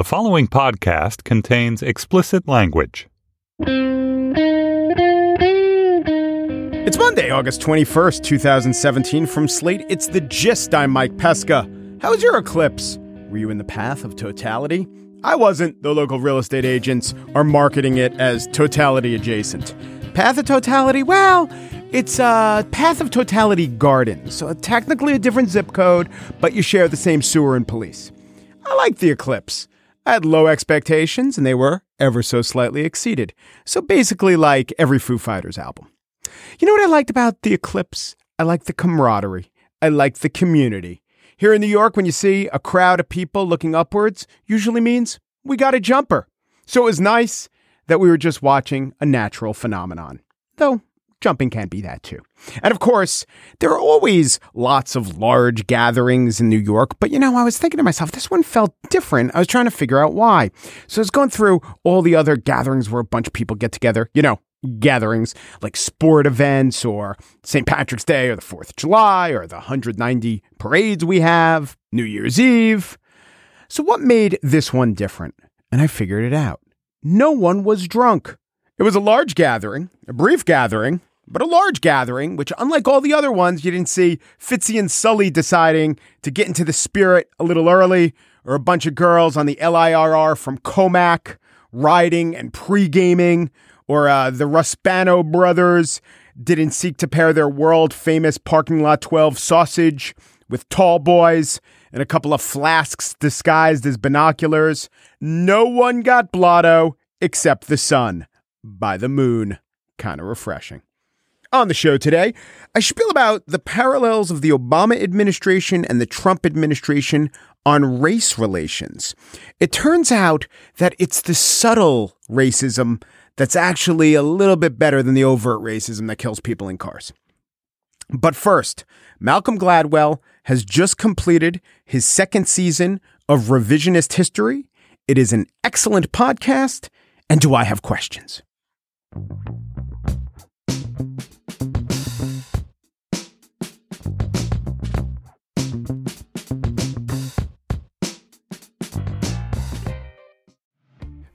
The following podcast contains explicit language. It's Monday, August 21st, 2017. From Slate, it's The Gist. I'm Mike Pesca. How was your eclipse? Were you in the path of totality? I wasn't, The local real estate agents are marketing it as totality adjacent. Path of totality? Well, it's a Path of Totality Garden, so technically a different zip code, but you share the same sewer and police. I like the eclipse. I had low expectations, and they were ever so slightly exceeded. So basically, like every Foo Fighters album. You know what I liked about the eclipse? I liked the camaraderie. I liked the community. Here in New York, when you see a crowd of people looking upwards, usually means we got a jumper. So it was nice that we were just watching a natural phenomenon. Though jumping can't be that too. And of course, there are always lots of large gatherings in New York, but you know, I was thinking to myself, this one felt different. I was trying to figure out why. So I was going through all the other gatherings where a bunch of people get together, you know, gatherings like sport events or St. Patrick's Day or the 4th of July or the 190 parades we have, New Year's Eve. So what made this one different? And I figured it out. No one was drunk. It was a large gathering, a brief gathering, but a large gathering, which, unlike all the other ones, you didn't see Fitzy and Sully deciding to get into the spirit a little early, or a bunch of girls on the LIRR from Commack riding and pre gaming, or uh, the Ruspano brothers didn't seek to pair their world famous parking lot 12 sausage with tall boys and a couple of flasks disguised as binoculars. No one got blotto except the sun by the moon. Kind of refreshing. On the show today, I spiel about the parallels of the Obama administration and the Trump administration on race relations. It turns out that it's the subtle racism that's actually a little bit better than the overt racism that kills people in cars. But first, Malcolm Gladwell has just completed his second season of Revisionist History. It is an excellent podcast. And do I have questions?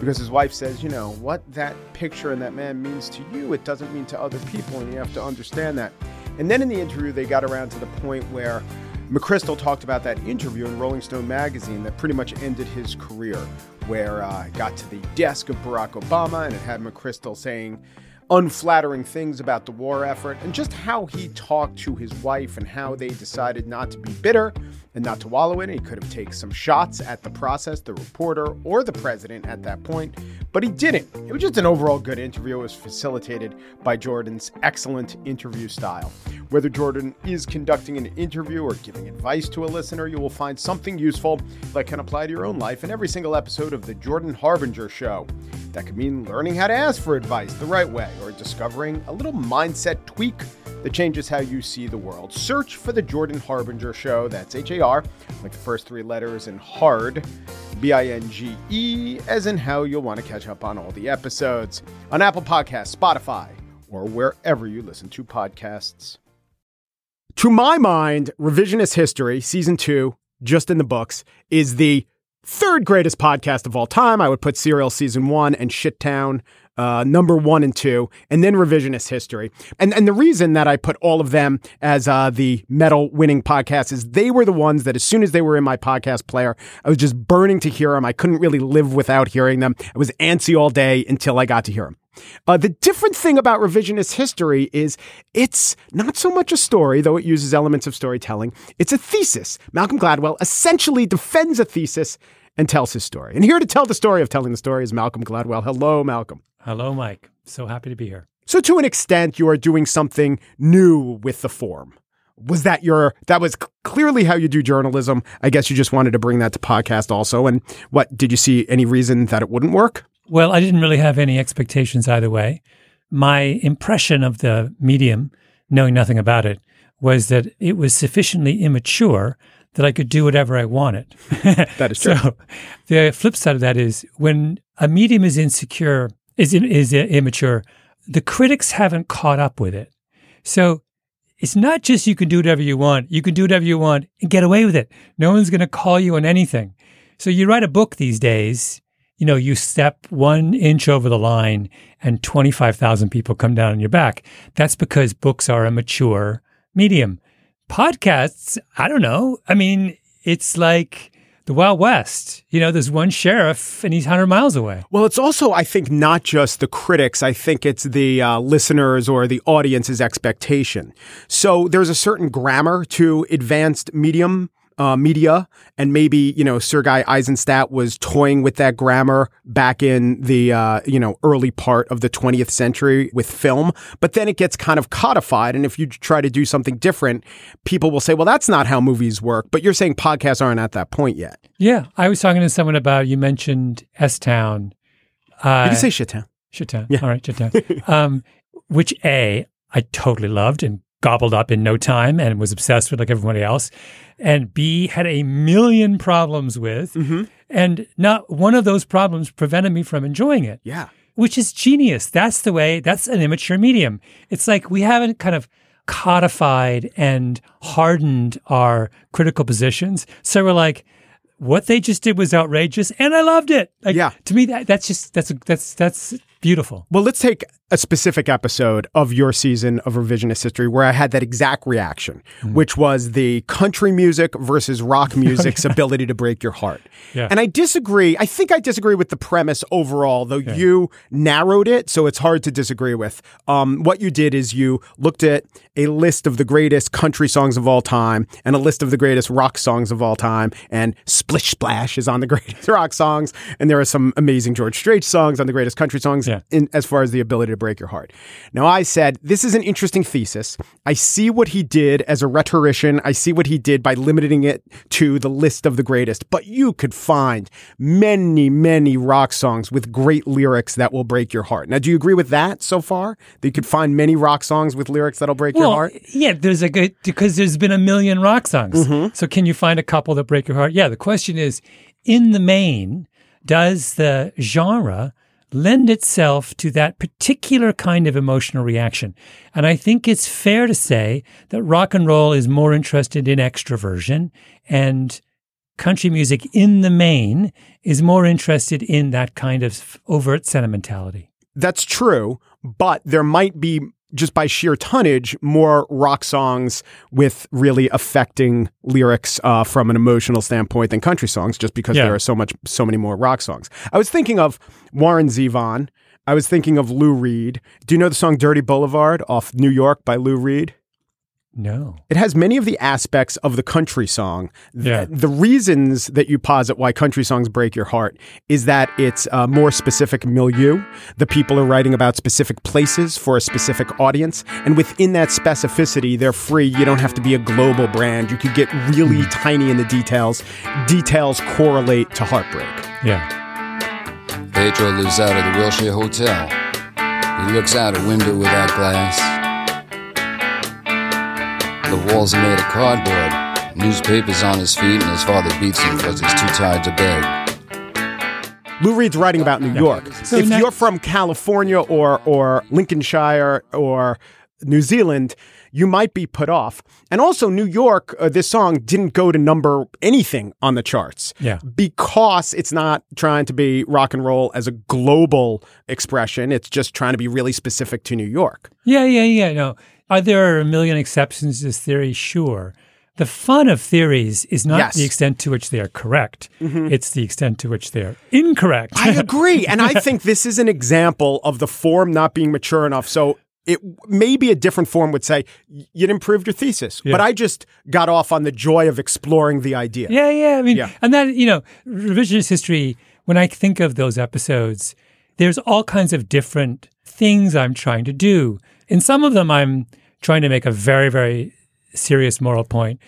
Because his wife says, you know, what that picture and that man means to you, it doesn't mean to other people, and you have to understand that. And then in the interview, they got around to the point where McChrystal talked about that interview in Rolling Stone magazine that pretty much ended his career, where uh, got to the desk of Barack Obama and it had McChrystal saying, unflattering things about the war effort and just how he talked to his wife and how they decided not to be bitter and not to wallow in it. He could have taken some shots at the process, the reporter, or the president at that point, but he didn't. It was just an overall good interview. It was facilitated by Jordan's excellent interview style. Whether Jordan is conducting an interview or giving advice to a listener, you will find something useful that can apply to your own life in every single episode of The Jordan Harbinger Show. That could mean learning how to ask for advice the right way or discovering a little mindset tweak that changes how you see the world. Search for The Jordan Harbinger Show. That's H A Like the first three letters, in hard, B I N G E, as in how you'll want to catch up on all the episodes on Apple Podcasts, Spotify, or wherever you listen to podcasts. To my mind, Revisionist History, Season 2, just in the books, is the third greatest podcast of all time. I would put Serial Season 1 and Shittown uh, number one and two, and then revisionist history. And and the reason that I put all of them as uh, the medal winning podcasts is they were the ones that as soon as they were in my podcast player, I was just burning to hear them. I couldn't really live without hearing them. I was antsy all day until I got to hear them. Uh, the different thing about revisionist history is it's not so much a story, though it uses elements of storytelling. It's a thesis. Malcolm Gladwell essentially defends a thesis and tells his story. And here to tell the story of telling the story is Malcolm Gladwell. Hello, Malcolm. Hello, Mike. So happy to be here. So, to an extent, you are doing something new with the form. Was that your, that was clearly how you do journalism. I guess you just wanted to bring that to podcast also. And what, did you see any reason that it wouldn't work? Well, I didn't really have any expectations either way. My impression of the medium, knowing nothing about it, was that it was sufficiently immature that I could do whatever I wanted. That is true. So the flip side of that is when a medium is insecure, is is immature, the critics haven't caught up with it. So it's not just you can do whatever you want. You can do whatever you want and get away with it. No one's going to call you on anything. So you write a book these days, you know, you step one inch over the line and 25,000 people come down on your back. That's because books are a mature medium. Podcasts, I don't know. I mean, it's like the Wild West. You know, there's one sheriff and he's 100 miles away. Well, it's also, I think, not just the critics. I think it's the uh, listeners or the audience's expectation. So there's a certain grammar to advanced medium uh, media, and maybe you know Sergei Eisenstein was toying with that grammar back in the uh, you know early part of the 20th century with film. But then it gets kind of codified, and if you try to do something different, people will say, "Well, that's not how movies work." But you're saying podcasts aren't at that point yet. Yeah, I was talking to someone about you mentioned S Town. Uh, Did you say Shit Town? Shit Town. Yeah. All right, Shit Town. um, which a I totally loved and gobbled up in no time and was obsessed with like everybody else. And B had a million problems with. Mm-hmm. And not one of those problems prevented me from enjoying it. Yeah. Which is genius. That's the way, that's an immature medium. It's like we haven't kind of codified and hardened our critical positions. So we're like, what they just did was outrageous and I loved it. Like, yeah. To me, that, that's just, that's, that's, that's beautiful. Well, let's take a specific episode of your season of revisionist history where I had that exact reaction, mm. which was the country music versus rock music's ability to break your heart. Yeah. And I disagree. I think I disagree with the premise overall, though yeah. you narrowed it, so it's hard to disagree with. Um, what you did is you looked at a list of the greatest country songs of all time and a list of the greatest rock songs of all time, and Splish Splash is on the greatest rock songs, and there are some amazing George Strait songs on the greatest country songs yeah. in, as far as the ability to break your heart. Now, I said, this is an interesting thesis. I see what he did as a rhetorician. I see what he did by limiting it to the list of the greatest, but you could find many, many rock songs with great lyrics that will break your heart. Now, do you agree with that so far? That you could find many rock songs with lyrics that'll break well, your heart? Yeah, there's a good, because there's been a million rock songs. Mm-hmm. So can you find a couple that break your heart? Yeah, the question is, in the main, does the genre lend itself to that particular kind of emotional reaction. And I think it's fair to say that rock and roll is more interested in extroversion and country music in the main is more interested in that kind of overt sentimentality. That's true, but there might be just by sheer tonnage, more rock songs with really affecting lyrics uh, from an emotional standpoint than country songs, just because Yeah. there are so much, so many more rock songs. I was thinking of Warren Zevon. I was thinking of Lou Reed. Do you know the song "Dirty Boulevard" off New York by Lou Reed? No. It has many of the aspects of the country song. Th- Yeah. The reasons that you posit why country songs break your heart is that it's a more specific milieu. The people are writing about specific places for a specific audience. And within that specificity, they're free. You don't have to be a global brand. You could get really hmm. tiny in the details. Details correlate to heartbreak. Yeah. Pedro lives out of the Wilshire Hotel. He looks out a window without glass. The walls are made of cardboard. Newspapers on his feet, and his father beats him because he's too tired to beg. Lou Reed's writing about New York. So if now- you're from California or or Lincolnshire or New Zealand, you might be put off. And also, New York, uh, this song didn't go to number anything on the charts. Yeah. Because it's not trying to be rock and roll as a global expression. It's just trying to be really specific to New York. Yeah, yeah, yeah. No. Are there a million exceptions to this theory? Sure. The fun of theories is not Yes. the extent to which they are correct. Mm-hmm. It's the extent to which they're incorrect. I agree. and I think this is an example of the form not being mature enough. So it maybe a different form would say you'd improved your thesis. Yeah. But I just got off on the joy of exploring the idea. Yeah, yeah. I mean, Yeah. and that, you know, revisionist history, when I think of those episodes, there's all kinds of different things I'm trying to do. In some of them, I'm trying to make a very, very serious moral point.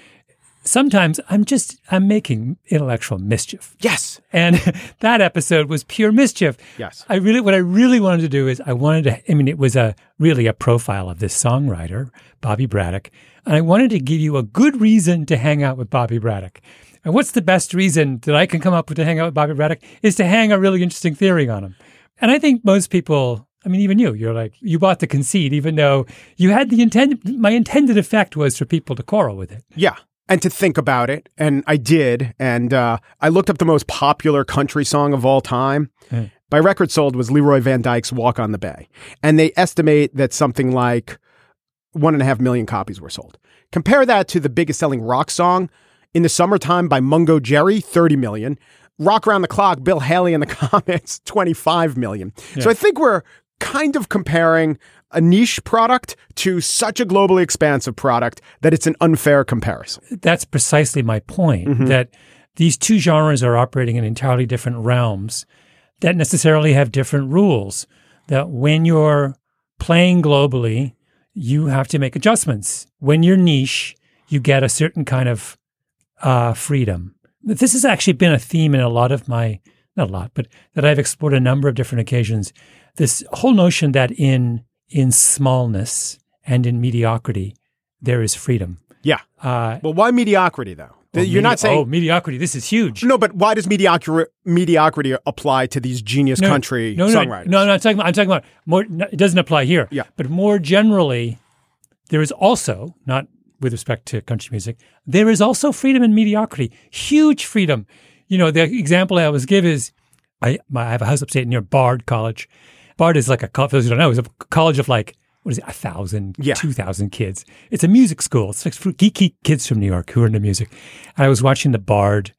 Sometimes I'm just I'm making intellectual mischief. Yes. And that episode was pure mischief. Yes. I really, what I really wanted to do is I wanted to, I mean, it was a really a profile of this songwriter, Bobby Braddock. And I wanted to give you a good reason to hang out with Bobby Braddock. And what's the best reason that I can come up with to hang out with Bobby Braddock is to hang a really interesting theory on him. And I think most people, I mean, even you, you're like, you bought the conceit, even though you had the intended, my intended effect was for people to quarrel with it. Yeah. And to think about it. And I did. And uh, I looked up the most popular country song of all time. Mm. By record sold was Leroy Van Dyke's Walk on By. And they estimate that something like one and a half million copies were sold. Compare that to the biggest selling rock song in the summertime by Mungo Jerry, 30 million. Rock Around the Clock, Bill Haley and the Comets, 25 million. So I think we're kind of comparing a niche product to such a globally expansive product that it's an unfair comparison. That's precisely my point that these two genres are operating in entirely different realms that necessarily have different rules. That when you're playing globally, you have to make adjustments. When you're niche, you get a certain kind of uh, freedom. This has actually been a theme in a lot of my, not a lot, but that I've explored a number of different occasions. This whole notion that in in smallness and in mediocrity, there is freedom. Yeah. Uh, Well, why mediocrity though? You're medi- not saying oh mediocrity. This is huge. no, but why does mediocri- mediocrity apply to these genius No, country no, no, songwriters? No, no, I'm talking about. I'm talking about more. It doesn't apply here. Yeah. but more generally, there is also not with respect to country music. There is also freedom in mediocrity. Huge freedom. You know, the example I always give is I, my, I have a house upstate near Bard College. Bard is like a college. For those who don't know, it's a college of like what is it, a thousand, Yeah. two thousand kids. It's a music school. It's like for geeky kids from New York who are into music. And I was watching the Bard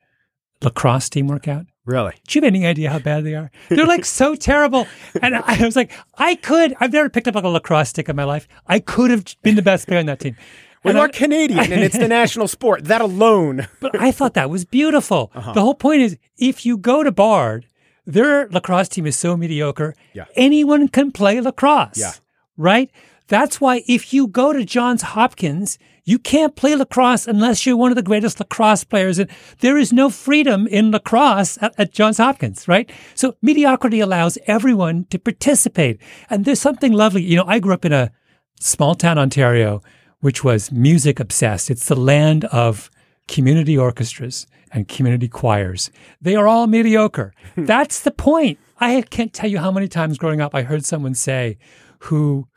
lacrosse team workout. Really? Do you have any idea how bad they are? They're like so terrible. And I was like, I could. I've never picked up like a lacrosse stick in my life. I could have been the best player on that team. Well, And you I- are Canadian and it's the national sport. That alone. but I thought that was beautiful. Uh-huh. The whole point is, if you go to Bard, their lacrosse team is so mediocre. Yeah. Anyone can play lacrosse. Yeah. Right. That's why if you go to Johns Hopkins, you can't play lacrosse unless you're one of the greatest lacrosse players. And there is no freedom in lacrosse at, at Johns Hopkins, right? So mediocrity allows everyone to participate. And there's something lovely. You know, I grew up in a small town, Ontario, which was music obsessed. It's the land of community orchestras and community choirs. They are all mediocre. That's the point. I can't tell you how many times growing up I heard someone say who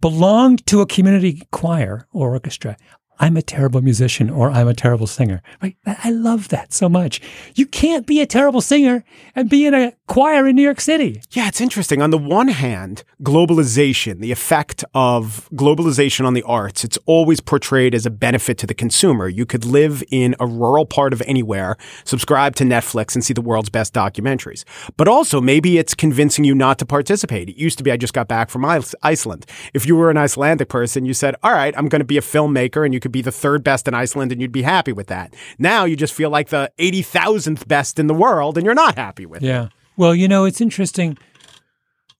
belonged to a community choir or orchestra. I'm a terrible musician or I'm a terrible singer. Right? I love that so much. You can't be a terrible singer and be in a choir in New York City. Yeah, it's interesting. On the one hand, globalization, the effect of globalization on the arts, it's always portrayed as a benefit to the consumer. You could live in a rural part of anywhere, subscribe to Netflix, and see the world's best documentaries. But also, maybe it's convincing you not to participate. It used to be I just got back from Iceland. If you were an Icelandic person, you said, All right, I'm going to be a filmmaker, and you could be the third best in Iceland, and you'd be happy with that. Now you just feel like the 80,000th best in the world, and you're not happy with it. Yeah. Well, you know, it's interesting.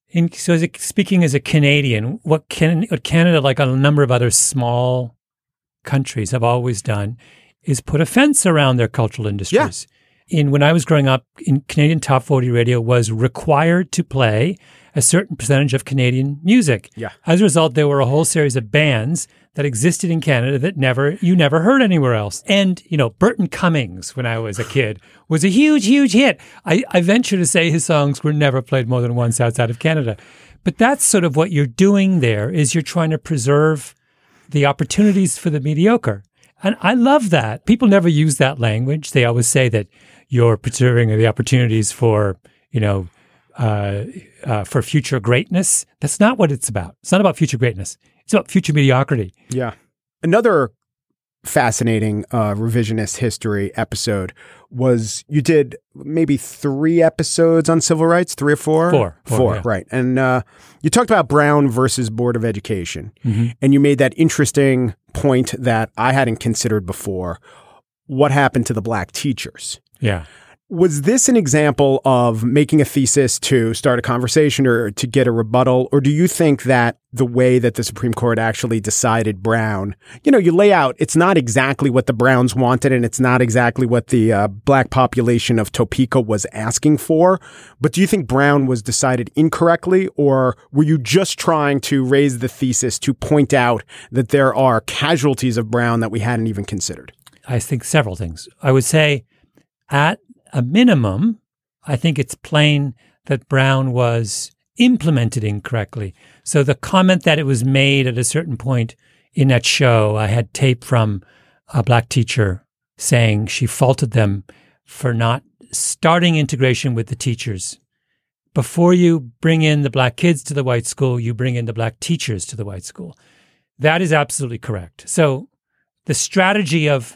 In, so, as a, speaking as a Canadian, what, can, what Canada, like a number of other small countries, have always done is put a fence around their cultural industries. In when I was growing up, in Canadian Top 40 radio was required to play a certain percentage of Canadian music. Yeah. As a result, there were a whole series of bands that existed in Canada that never you never heard anywhere else. And you know, Burton Cummings, when I was a kid, was a huge, huge hit. I, I venture to say his songs were never played more than once outside of Canada. But that's sort of what you're doing there is you're trying to preserve the opportunities for the mediocre. And I love that. People never use that language. They always say that you're preserving the opportunities for, you know, uh, uh, for future greatness. That's not what it's about. It's not about future greatness. It's about future mediocrity. Yeah. Another fascinating uh, revisionist history episode was you did maybe three episodes on civil rights, three or four? Four. Four, Four, yeah. right. And uh, you talked about Brown versus Board of Education. Mm-hmm. And you made that interesting point that I hadn't considered before. What happened to the black teachers? Yeah. Was this an example of making a thesis to start a conversation or to get a rebuttal? Or do you think that the way that the Supreme Court actually decided Brown, you know, you lay out, it's not exactly what the Browns wanted and it's not exactly what the uh, black population of Topeka was asking for. But do you think Brown was decided incorrectly or were you just trying to raise the thesis to point out that there are casualties of Brown that we hadn't even considered? I think several things. I would say at a minimum, I think it's plain that Brown was implemented incorrectly. So the comment that it was made at a certain point in that show, I had tape from a black teacher saying she faulted them for not starting integration with the teachers. Before you bring in the black kids to the white school, you bring in the black teachers to the white school. That is absolutely correct. So the strategy of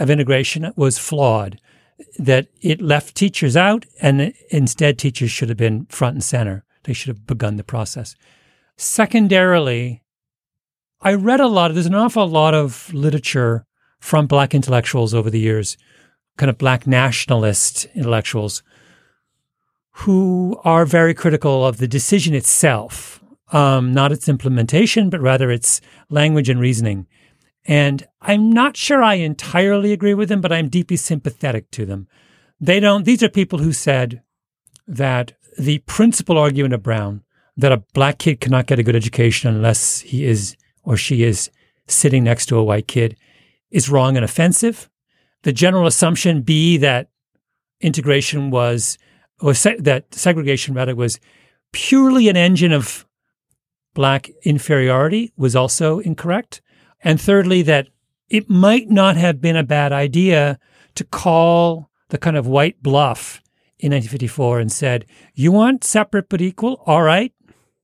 of integration was flawed that it left teachers out and instead teachers should have been front and center. They should have begun the process. Secondarily, I read a lot of, there's an awful lot of literature from black intellectuals over the years, kind of black nationalist intellectuals, who are very critical of the decision itself, um, not its implementation, but rather its language and reasoning. And I'm not sure I entirely agree with them, but I'm deeply sympathetic to them. They don't, these are people who said that the principal argument of Brown that a black kid cannot get a good education unless he is or she is sitting next to a white kid is wrong and offensive. The general assumption be that integration was, or se- that segregation rather was purely an engine of black inferiority was also incorrect. And thirdly, that it might not have been a bad idea to call the kind of white bluff in 1954 and said, You want separate but equal? All right,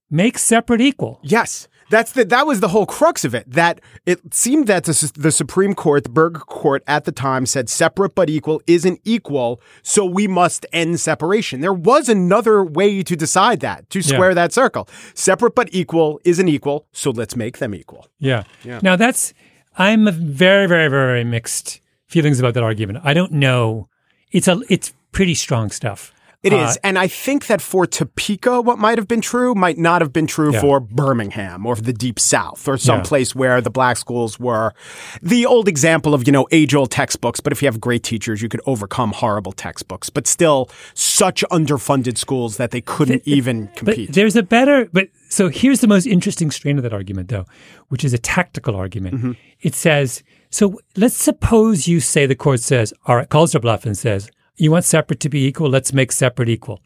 make separate equal. Yes. That's the, that was the whole crux of it. That it seemed that the, the Supreme Court, the Burger Court at the time said separate but equal isn't equal, so we must end separation. There was another way to decide that, to square yeah. that circle. Separate but equal isn't equal, so let's make them equal. Yeah. yeah. Now that's I'm very, very, very mixed feelings about that argument. I don't know. It's a it's pretty strong stuff. It uh, is, and I think that for Topeka, what might have been true might not have been true yeah. for Birmingham or the Deep South or some yeah. place where the black schools were the old example of, you know, age old textbooks. But if you have great teachers, you could overcome horrible textbooks, but still such underfunded schools that they couldn't the, even compete. There's a better, but so here's the most interesting strain of that argument, though, which is a tactical argument. Mm-hmm. It says, so let's suppose you say the court says, all right, calls their bluff and says, you want separate to be equal? Let's make separate equal.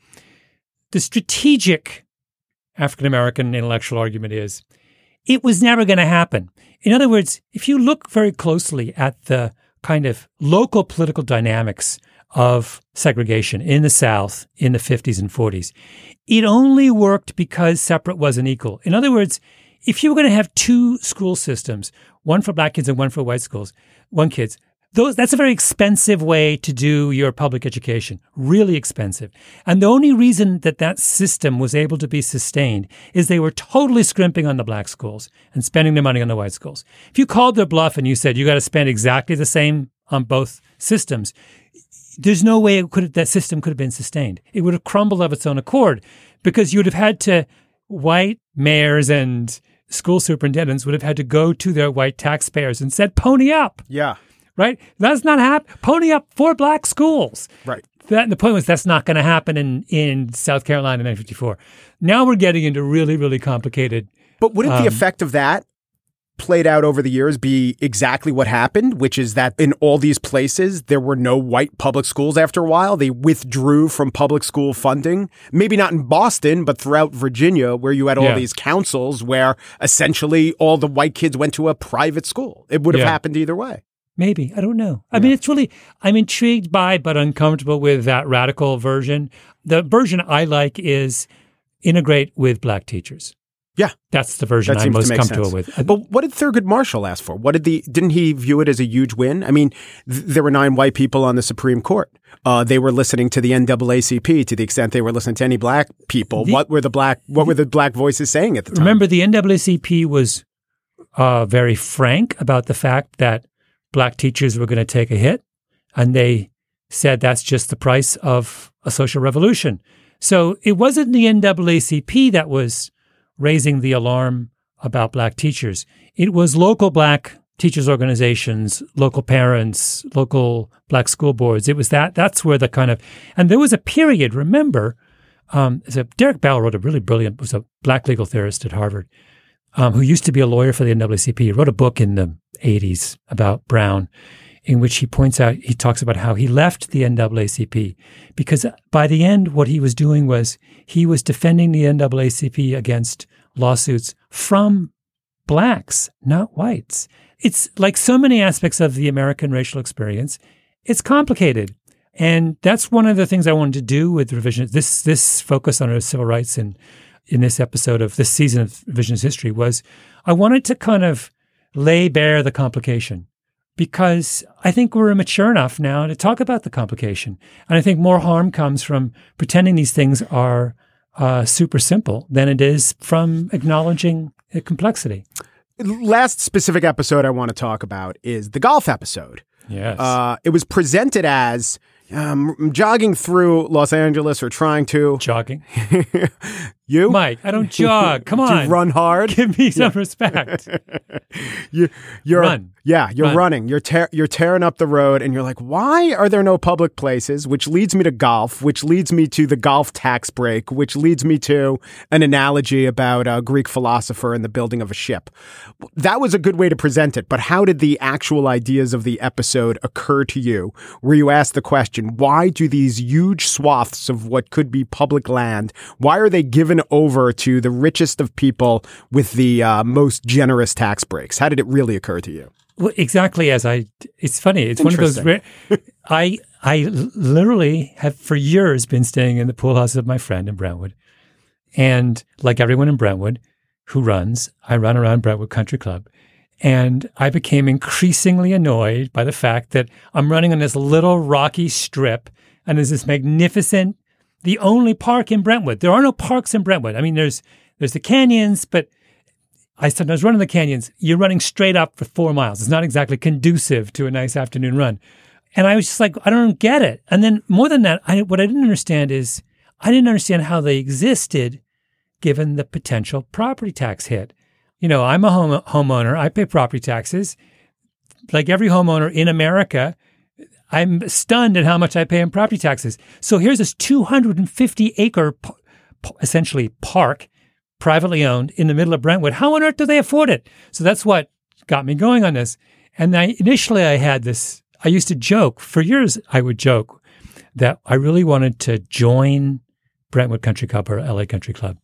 The strategic African American intellectual argument is it was never going to happen. In other words, if you look very closely at the kind of local political dynamics of segregation in the South in the 50s and 40s, it only worked because separate wasn't equal. In other words, if you were going to have two school systems, one for black kids and one for white schools, one kids, those, that's a very expensive way to do your public education, really expensive. And the only reason that that system was able to be sustained is they were totally scrimping on the black schools and spending their money on the white schools. If you called their bluff and you said you got to spend exactly the same on both systems, there's no way could that system could have been sustained. It would have crumbled of its own accord because you would have had to white mayors and school superintendents would have had to go to their white taxpayers and said, "Pony up." Yeah right? That's not happen. Pony up for black schools. Right. That, the point was that's not going to happen in, in South Carolina in 1954. Now we're getting into really, really complicated. But wouldn't um, the effect of that played out over the years be exactly what happened, which is that in all these places, there were no white public schools after a while. They withdrew from public school funding. Maybe not in Boston, but throughout Virginia, where you had all yeah. these councils where essentially all the white kids went to a private school. It would have yeah. happened either way. Maybe. I don't know. I mean, it's really, I'm intrigued by, but uncomfortable with that radical version. The version I like is integrate with black teachers. Yeah. That's the version that I'm most comfortable sense. with. But what did Thurgood Marshall ask for? What did the, didn't he view it as a huge win? I mean, th- there were nine white people on the Supreme Court. Uh, they were listening to the NAACP to the extent they were listening to any black people. The, what were the black, what were the black voices saying at the time? Remember, the NAACP was uh, very frank about the fact that black teachers were going to take a hit, and they said that's just the price of a social revolution. So it wasn't the NAACP that was raising the alarm about black teachers. It was local black teachers organizations, local parents, local black school boards. It was that that's where the kind of and there was a period, remember, um, so Derek Bell wrote a really brilliant was a black legal theorist at Harvard, um, who used to be a lawyer for the NAACP. He wrote a book in the 80s about Brown in which he points out, he talks about how he left the NAACP because by the end, what he was doing was he was defending the NAACP against lawsuits from blacks, not whites. It's like so many aspects of the American racial experience, it's complicated. And that's one of the things I wanted to do with revision. This this focus on civil rights in in this episode of this season of Vision's history was I wanted to kind of lay bare the complication because I think we're mature enough now to talk about the complication. And I think more harm comes from pretending these things are uh, super simple than it is from acknowledging the complexity. Last specific episode I want to talk about is the golf episode. Yes. Uh, it was presented as um, jogging through Los Angeles or trying to jogging. you, Mike, I don't jog. Come on, run hard. Give me some yeah. respect. you, you're run. Yeah, you're Run. running. You're tear you're tearing up the road, and you're like, why are there no public places? Which leads me to golf, which leads me to the golf tax break, which leads me to an analogy about a Greek philosopher and the building of a ship. That was a good way to present it, but how did the actual ideas of the episode occur to you? Where you asked the question, why do these huge swaths of what could be public land, why are they given over to the richest of people with the uh, most generous tax breaks? How did it really occur to you? Well, exactly as I. It's funny. It's one of those. I I literally have for years been staying in the pool house of my friend in Brentwood, and like everyone in Brentwood who runs, I run around Brentwood Country Club, and I became increasingly annoyed by the fact that I'm running on this little rocky strip, and there's this magnificent, the only park in Brentwood. There are no parks in Brentwood. I mean, there's there's the canyons, but I sometimes run in the canyons. You're running straight up for four miles. It's not exactly conducive to a nice afternoon run. And I was just like, I don't get it. And then more than that, I, what I didn't understand is I didn't understand how they existed given the potential property tax hit. You know, I'm a home, homeowner. I pay property taxes. Like every homeowner in America, I'm stunned at how much I pay in property taxes. So here's this 250 acre, essentially park privately owned in the middle of Brentwood. How on earth do they afford it? So that's what got me going on this. And I, initially, I had this. I used to joke for years. I would joke that I really wanted to join Brentwood Country Club or LA Country Club,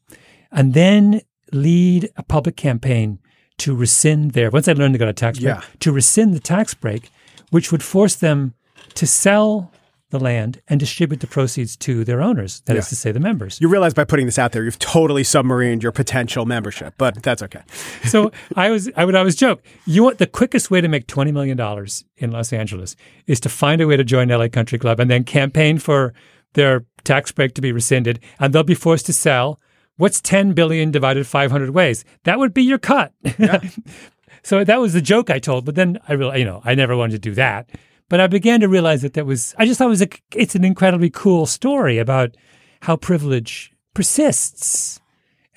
and then lead a public campaign to rescind their. Once I learned they got a tax break, Yeah. to rescind the tax break, which would force them to sell the land and distribute the proceeds to their owners. That is Yeah. to say, the members. You realize by putting this out there, you've totally submarined your potential membership, but that's okay. so I was I would always joke, you want the quickest way to make twenty million dollars in Los Angeles is to find a way to join LA Country Club and then campaign for their tax break to be rescinded, and they'll be forced to sell. What's ten billion divided five hundred ways? That would be your cut. so that was the joke I told, but then I really, you know, I never wanted to do that. But I began to realize that that was. I just thought it was a. It's an incredibly cool story about how privilege persists.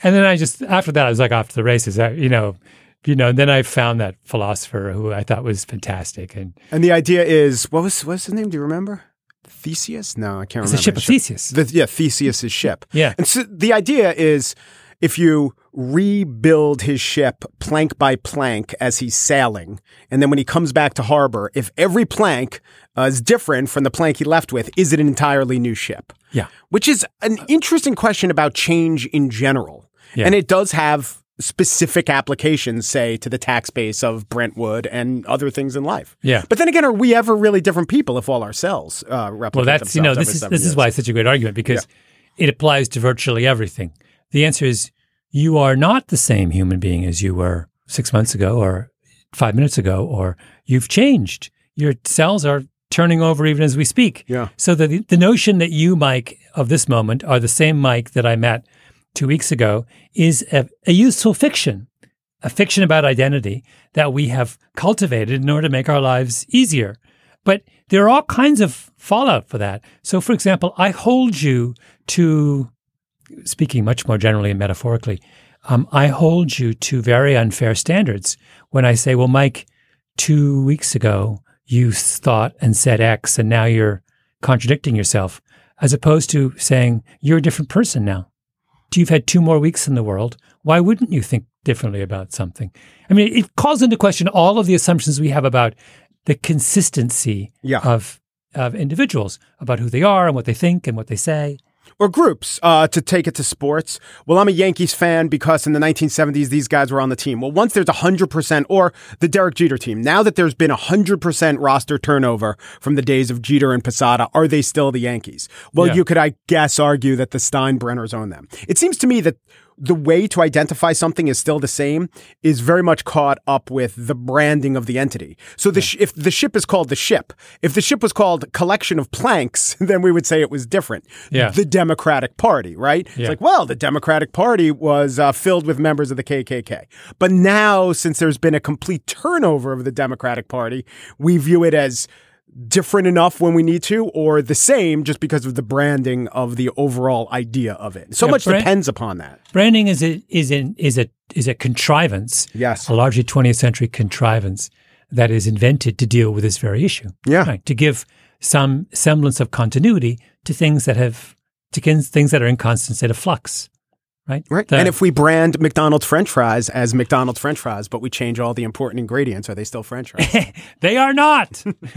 And then I just after that I was like off to the races. I, you know, you know. And then I found that philosopher who I thought was fantastic, and And the idea is what was what's his name? Do you remember? Theseus? No, I can't it's remember. the ship of Theseus. The, yeah, Theseus's ship. Yeah. And so the idea is if you rebuild his ship plank by plank as he's sailing, and then when he comes back to harbor, if every plank uh, is different from the plank he left with, is it an entirely new ship? Yeah. Which is an interesting question about change in general. Yeah. And it does have specific applications, say, to the tax base of Brentwood and other things in life. Yeah. But then again, are we ever really different people if all our cells uh, replicate Well, that's you know this is this is why it's such a great argument because it applies to virtually everything. The answer is you are not the same human being as you were six months ago or five minutes ago, or you've changed. Your cells are turning over even as we speak. Yeah. So the the notion that you, Mike, of this moment are the same Mike that I met two weeks ago is a, a useful fiction, a fiction about identity that we have cultivated in order to make our lives easier. But there are all kinds of fallout for that. So, for example, I hold you to, speaking much more generally and metaphorically, um, I hold you to very unfair standards when I say, well, Mike, two weeks ago, you thought and said X, and now you're contradicting yourself, as opposed to saying, you're a different person now. You've had two more weeks in the world. Why wouldn't you think differently about something? I mean, it calls into question all of the assumptions we have about the consistency Yeah. of of individuals about who they are and what they think and what they say. Or groups uh, to take it to sports. Well, I'm a Yankees fan because in the 1970s, these guys were on the team. Well, once there's 100%, or the Derek Jeter team, now that there's been 100% roster turnover from the days of Jeter and Posada, are they still the Yankees? Well, Yeah. you could, I guess, argue that the Steinbrenners own them. It seems to me that the way to identify something is still the same is very much caught up with the branding of the entity. So the sh- if the ship is called the ship, if the ship was called collection of planks, then we would say it was different. Yeah. The Democratic Party, right? Yeah. It's like, well, the Democratic Party was uh, filled with members of the KKK. But now, since there's been a complete turnover of the Democratic Party, we view it as different enough when we need to, or the same just because of the branding of the overall idea of it. So Yeah, much brand- depends upon that. Branding is a is an is a is a contrivance, Yes. a largely 20th century contrivance that is invented to deal with this very issue. Yeah. Right, to give some semblance of continuity to things that have to things that are in constant state of flux. Right. Right. The- and if we brand McDonald's French fries as McDonald's French fries, but we change all the important ingredients, are they still French fries? they are not.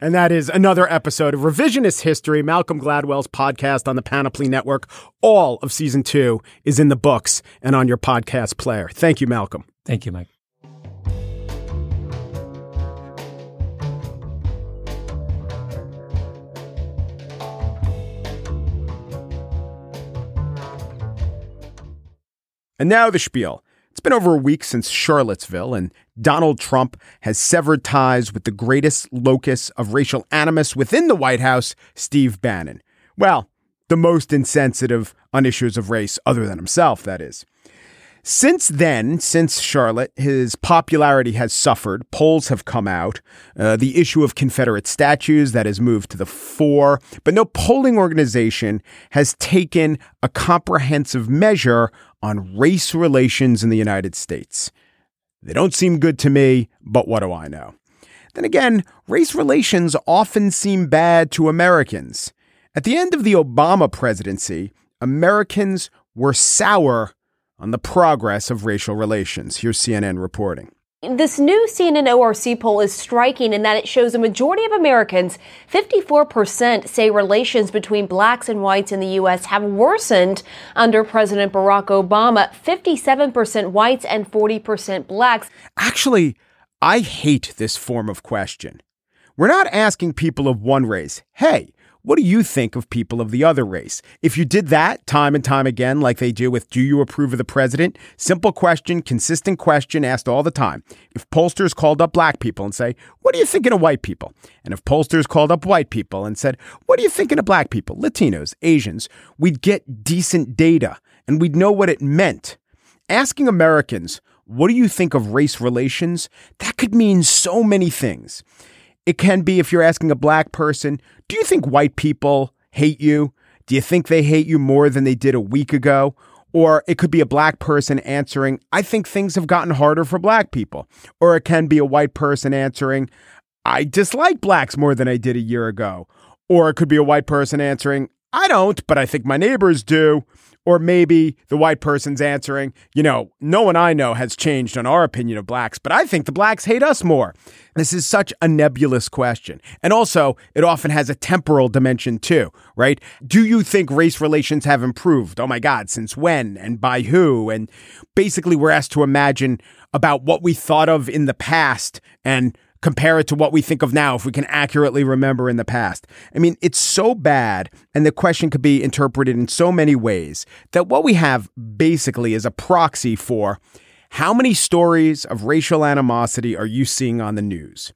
and that is another episode of Revisionist History, Malcolm Gladwell's podcast on the Panoply Network. All of season two is in the books and on your podcast player. Thank you, Malcolm. Thank you, Mike. And now the spiel. It's been over a week since Charlottesville, and Donald Trump has severed ties with the greatest locus of racial animus within the White House, Steve Bannon. Well, the most insensitive on issues of race, other than himself, that is. Since then, since Charlotte, his popularity has suffered. Polls have come out. Uh, the issue of Confederate statues that has moved to the fore, but no polling organization has taken a comprehensive measure on race relations in the United States. They don't seem good to me, but what do I know? Then again, race relations often seem bad to Americans. At the end of the Obama presidency, Americans were sour on the progress of racial relations. Here's CNN reporting. This new CNN ORC poll is striking in that it shows a majority of Americans, 54%, say relations between blacks and whites in the U.S. have worsened under President Barack Obama, 57% whites and 40% blacks. Actually, I hate this form of question. We're not asking people of one race, hey, what do you think of people of the other race? If you did that time and time again, like they do with Do you approve of the president? Simple question, consistent question asked all the time. If pollsters called up black people and say, What are you thinking of white people? And if pollsters called up white people and said, What are you thinking of black people, Latinos, Asians? We'd get decent data and we'd know what it meant. Asking Americans, What do you think of race relations? That could mean so many things. It can be if you're asking a black person, do you think white people hate you? Do you think they hate you more than they did a week ago? Or it could be a black person answering, I think things have gotten harder for black people. Or it can be a white person answering, I dislike blacks more than I did a year ago. Or it could be a white person answering, I don't, but I think my neighbors do. Or maybe the white person's answering, you know, no one I know has changed on our opinion of blacks, but I think the blacks hate us more. This is such a nebulous question. And also, it often has a temporal dimension too, right? Do you think race relations have improved? Oh my God, since when and by who? And basically, we're asked to imagine about what we thought of in the past and compare it to what we think of now if we can accurately remember in the past. I mean, it's so bad, and the question could be interpreted in so many ways that what we have basically is a proxy for how many stories of racial animosity are you seeing on the news?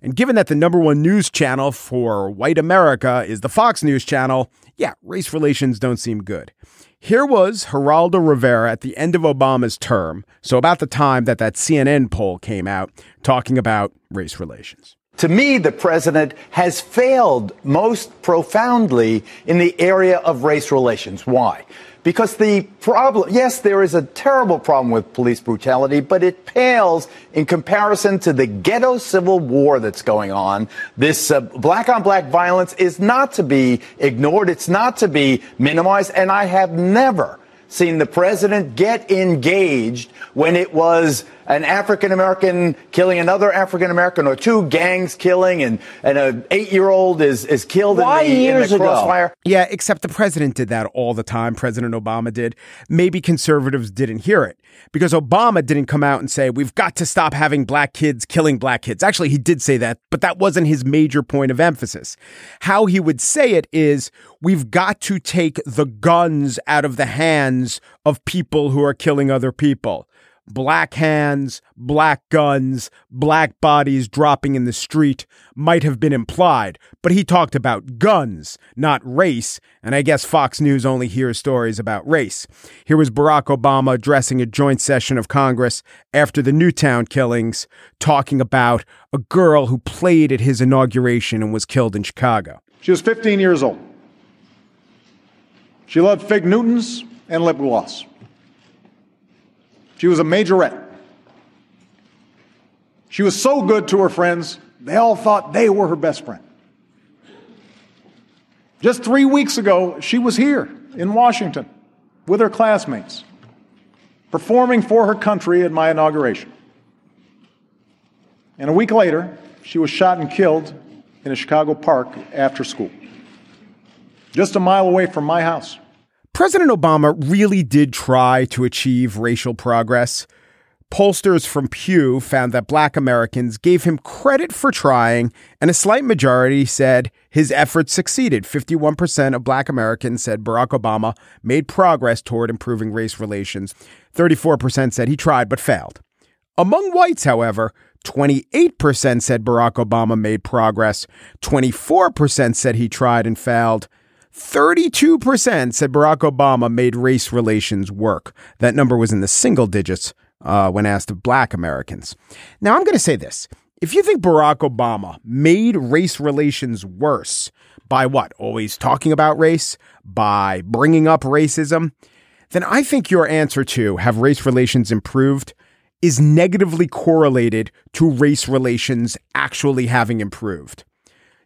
And given that the number one news channel for white America is the Fox News channel, yeah, race relations don't seem good. Here was Geraldo Rivera at the end of Obama's term, so about the time that that CNN poll came out, talking about race relations. To me, the president has failed most profoundly in the area of race relations. Why? Because the problem, yes, there is a terrible problem with police brutality, but it pales in comparison to the ghetto civil war that's going on. This black on black violence is not to be ignored. It's not to be minimized. And I have never seen the president get engaged when it was an African American killing another African American or two gangs killing and, and an eight year old is, is killed Why in the, years in the crossfire. ago? Yeah, except the president did that all the time. President Obama did. Maybe conservatives didn't hear it because Obama didn't come out and say, we've got to stop having black kids killing black kids. Actually, he did say that, but that wasn't his major point of emphasis. How he would say it is, we've got to take the guns out of the hands of people who are killing other people black hands, black guns, black bodies dropping in the street might have been implied, but he talked about guns, not race, and I guess Fox News only hears stories about race. Here was Barack Obama addressing a joint session of Congress after the Newtown killings, talking about a girl who played at his inauguration and was killed in Chicago. She was 15 years old. She loved fig Newtons and lip gloss. She was a majorette. She was so good to her friends, they all thought they were her best friend. Just three weeks ago, she was here in Washington with her classmates, performing for her country at my inauguration. And a week later, she was shot and killed in a Chicago park after school, just a mile away from my house. President Obama really did try to achieve racial progress. Pollsters from Pew found that black Americans gave him credit for trying, and a slight majority said his efforts succeeded. 51% of black Americans said Barack Obama made progress toward improving race relations. 34% said he tried but failed. Among whites, however, 28% said Barack Obama made progress, 24% said he tried and failed. 32% said Barack Obama made race relations work. That number was in the single digits uh, when asked of black Americans. Now, I'm going to say this. If you think Barack Obama made race relations worse by what? Always talking about race? By bringing up racism? Then I think your answer to have race relations improved is negatively correlated to race relations actually having improved.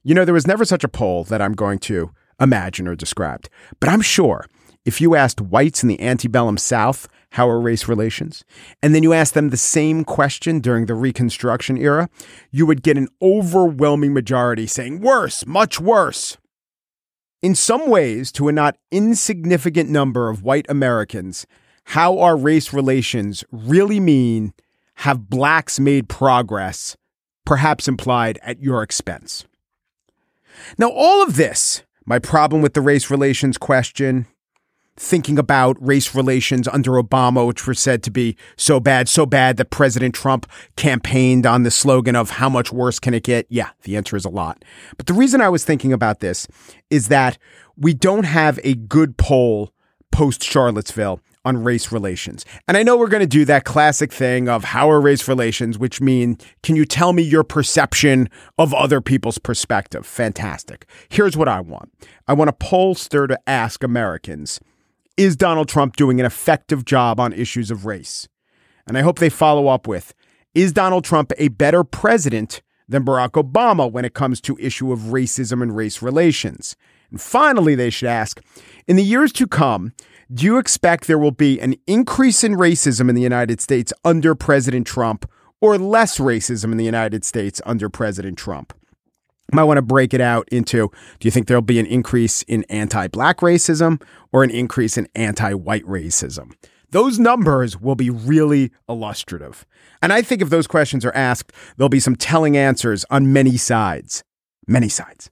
You know, there was never such a poll that I'm going to imagined or described. But I'm sure if you asked whites in the antebellum South, how are race relations? And then you asked them the same question during the Reconstruction era, you would get an overwhelming majority saying worse, much worse. In some ways, to a not insignificant number of white Americans, how our race relations really mean have blacks made progress, perhaps implied at your expense. Now, all of this my problem with the race relations question, thinking about race relations under Obama, which were said to be so bad, so bad that President Trump campaigned on the slogan of how much worse can it get? Yeah, the answer is a lot. But the reason I was thinking about this is that we don't have a good poll post Charlottesville on race relations. And I know we're going to do that classic thing of how are race relations, which mean, can you tell me your perception of other people's perspective? Fantastic. Here's what I want I want a pollster to ask Americans Is Donald Trump doing an effective job on issues of race? And I hope they follow up with Is Donald Trump a better president than Barack Obama when it comes to issue of racism and race relations? And finally, they should ask In the years to come, do you expect there will be an increase in racism in the United States under President Trump or less racism in the United States under President Trump? Might want to break it out into do you think there'll be an increase in anti black racism or an increase in anti white racism? Those numbers will be really illustrative. And I think if those questions are asked, there'll be some telling answers on many sides. Many sides.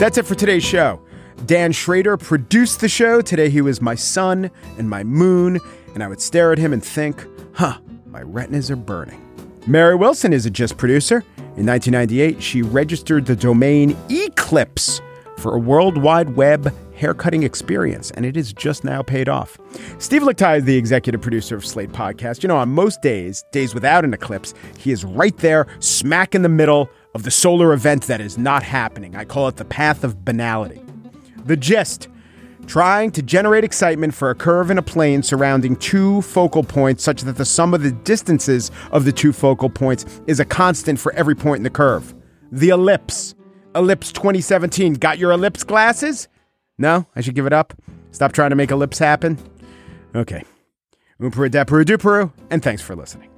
That's it for today's show. Dan Schroeder produced the show. Today he was my sun and my moon, and I would stare at him and think, huh, my retinas are burning. Mary Wilson is a just producer. In 1998, she registered the domain Eclipse for a World Wide Web haircutting experience, and it is just now paid off. Steve Lickteig is the executive producer of Slate Podcast. You know, on most days, days without an eclipse, he is right there, smack in the middle of the solar event that is not happening. I call it the path of banality. The gist trying to generate excitement for a curve in a plane surrounding two focal points such that the sum of the distances of the two focal points is a constant for every point in the curve. The ellipse. Ellipse 2017. Got your ellipse glasses? No? I should give it up? Stop trying to make ellipse happen? Okay. Umperu, depperu, duperu, and thanks for listening.